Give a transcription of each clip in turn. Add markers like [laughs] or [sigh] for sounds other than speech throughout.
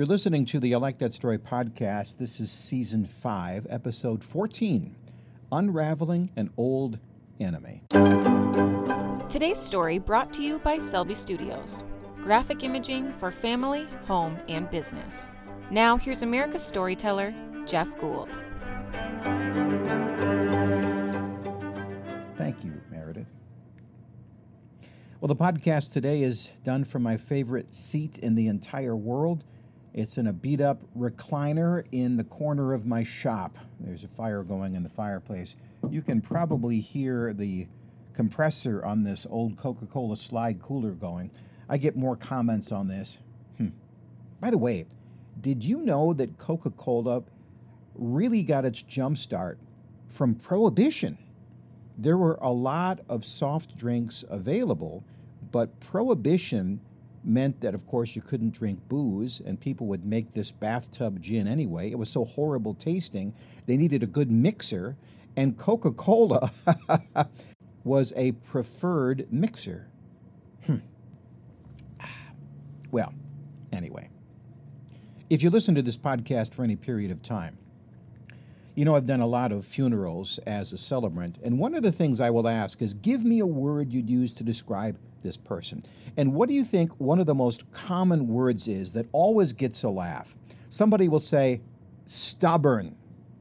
You're listening to the I Like That Story podcast. This is season five, episode 14 Unraveling an Old Enemy. Today's story brought to you by Selby Studios graphic imaging for family, home, and business. Now, here's America's storyteller, Jeff Gould. Thank you, Meredith. Well, the podcast today is done from my favorite seat in the entire world. It's in a beat up recliner in the corner of my shop. There's a fire going in the fireplace. You can probably hear the compressor on this old Coca Cola slide cooler going. I get more comments on this. Hmm. By the way, did you know that Coca Cola really got its jump start from Prohibition? There were a lot of soft drinks available, but Prohibition meant that, of course, you couldn't drink booze, and people would make this bathtub gin anyway. It was so horrible tasting, they needed a good mixer, and Coca Cola [laughs] was a preferred mixer. Hmm. Well, anyway, if you listen to this podcast for any period of time, you know, I've done a lot of funerals as a celebrant, and one of the things I will ask is give me a word you'd use to describe this person. And what do you think one of the most common words is that always gets a laugh? Somebody will say, stubborn,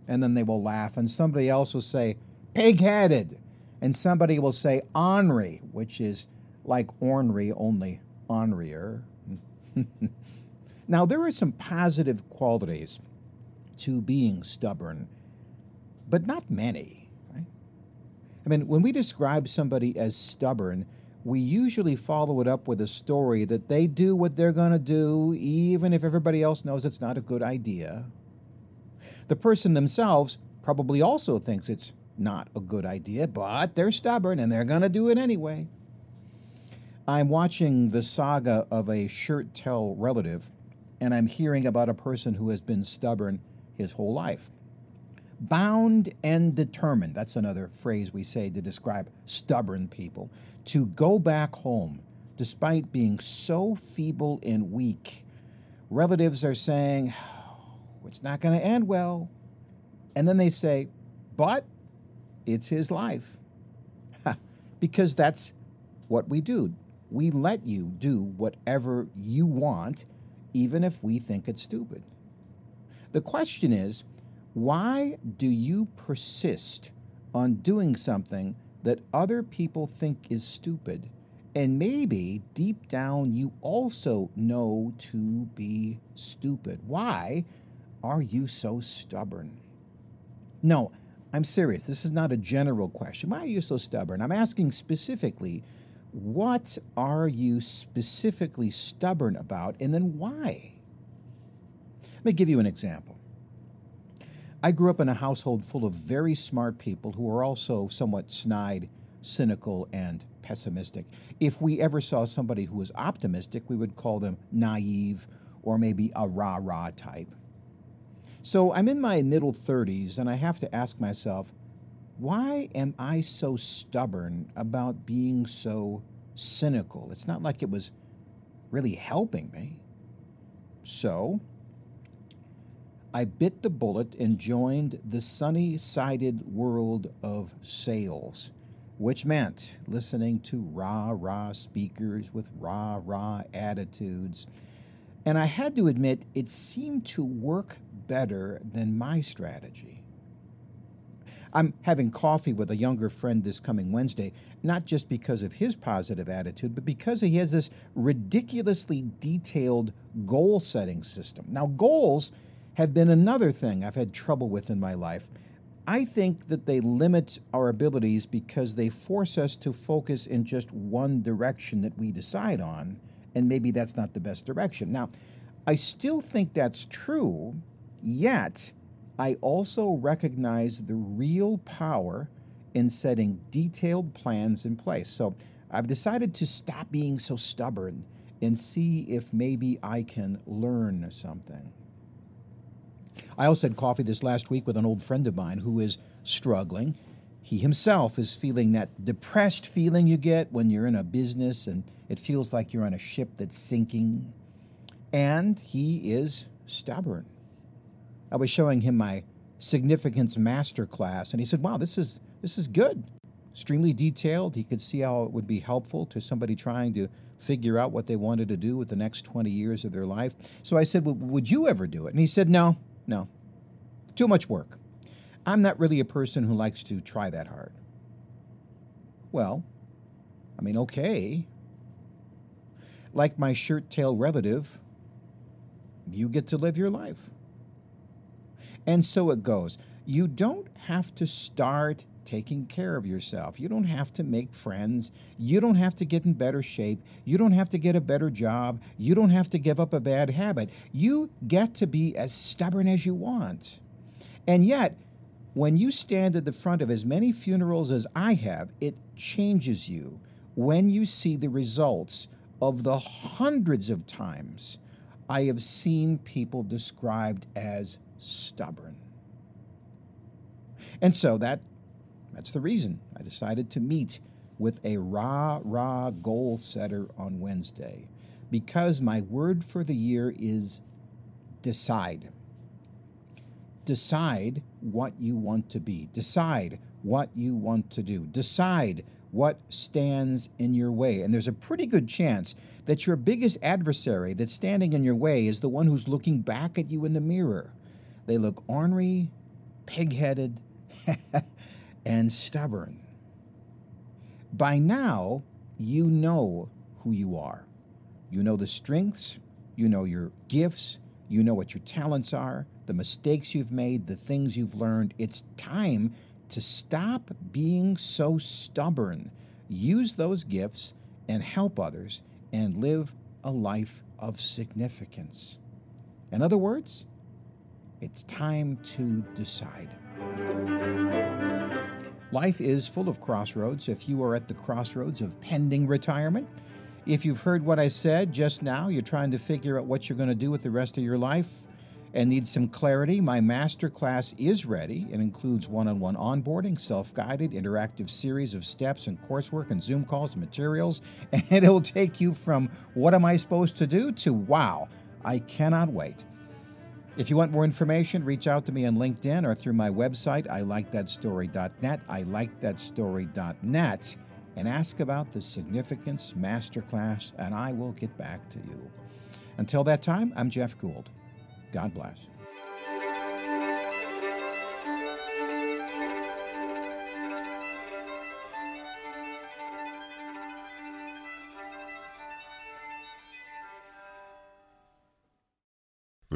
and then they will laugh, and somebody else will say, pig headed, and somebody will say, ornery, which is like ornery, only ornerier. [laughs] now, there are some positive qualities to being stubborn but not many. Right? I mean, when we describe somebody as stubborn, we usually follow it up with a story that they do what they're going to do, even if everybody else knows it's not a good idea. The person themselves probably also thinks it's not a good idea, but they're stubborn and they're going to do it anyway. I'm watching the saga of a shirt tell relative, and I'm hearing about a person who has been stubborn his whole life. Bound and determined, that's another phrase we say to describe stubborn people, to go back home despite being so feeble and weak. Relatives are saying, oh, it's not going to end well. And then they say, but it's his life. because that's what we do. We let you do whatever you want, even if we think it's stupid. The question is, why do you persist on doing something that other people think is stupid? And maybe deep down you also know to be stupid. Why are you so stubborn? No, I'm serious. This is not a general question. Why are you so stubborn? I'm asking specifically, what are you specifically stubborn about, and then why? Let me give you an example. I grew up in a household full of very smart people who were also somewhat snide, cynical, and pessimistic. If we ever saw somebody who was optimistic, we would call them naive or maybe a rah rah type. So I'm in my middle 30s and I have to ask myself, why am I so stubborn about being so cynical? It's not like it was really helping me. So I bit the bullet and joined the sunny sided world of sales, which meant listening to rah rah speakers with rah rah attitudes. And I had to admit, it seemed to work better than my strategy. I'm having coffee with a younger friend this coming Wednesday, not just because of his positive attitude, but because he has this ridiculously detailed goal setting system. Now, goals have been another thing I've had trouble with in my life. I think that they limit our abilities because they force us to focus in just one direction that we decide on, and maybe that's not the best direction. Now, I still think that's true, yet I also recognize the real power in setting detailed plans in place. So I've decided to stop being so stubborn and see if maybe I can learn something. I also had coffee this last week with an old friend of mine who is struggling. He himself is feeling that depressed feeling you get when you're in a business and it feels like you're on a ship that's sinking. and he is stubborn. I was showing him my significance master class, and he said, Wow, this is, this is good. Extremely detailed. He could see how it would be helpful to somebody trying to figure out what they wanted to do with the next 20 years of their life. So I said, well, Would you ever do it? And he said, No, no. Too much work. I'm not really a person who likes to try that hard. Well, I mean, okay. Like my shirt tail relative, you get to live your life. And so it goes. You don't have to start taking care of yourself. You don't have to make friends. You don't have to get in better shape. You don't have to get a better job. You don't have to give up a bad habit. You get to be as stubborn as you want. And yet, when you stand at the front of as many funerals as I have, it changes you when you see the results of the hundreds of times I have seen people described as stubborn. And so that that's the reason I decided to meet with a rah rah goal setter on Wednesday because my word for the year is decide. Decide what you want to be. Decide what you want to do. Decide what stands in your way. And there's a pretty good chance that your biggest adversary that's standing in your way is the one who's looking back at you in the mirror. They look ornery, pig headed, [laughs] and stubborn. By now, you know who you are. You know the strengths, you know your gifts, you know what your talents are, the mistakes you've made, the things you've learned. It's time to stop being so stubborn. Use those gifts and help others and live a life of significance. In other words, it's time to decide. Life is full of crossroads. If you are at the crossroads of pending retirement, if you've heard what I said just now, you're trying to figure out what you're going to do with the rest of your life, and need some clarity, my master class is ready. It includes one on one onboarding, self guided, interactive series of steps and coursework and Zoom calls and materials. [laughs] And it'll take you from what am I supposed to do to wow, I cannot wait. If you want more information, reach out to me on LinkedIn or through my website, ilikethatstory.net, ilikethatstory.net, and ask about the Significance Masterclass, and I will get back to you. Until that time, I'm Jeff Gould. God bless.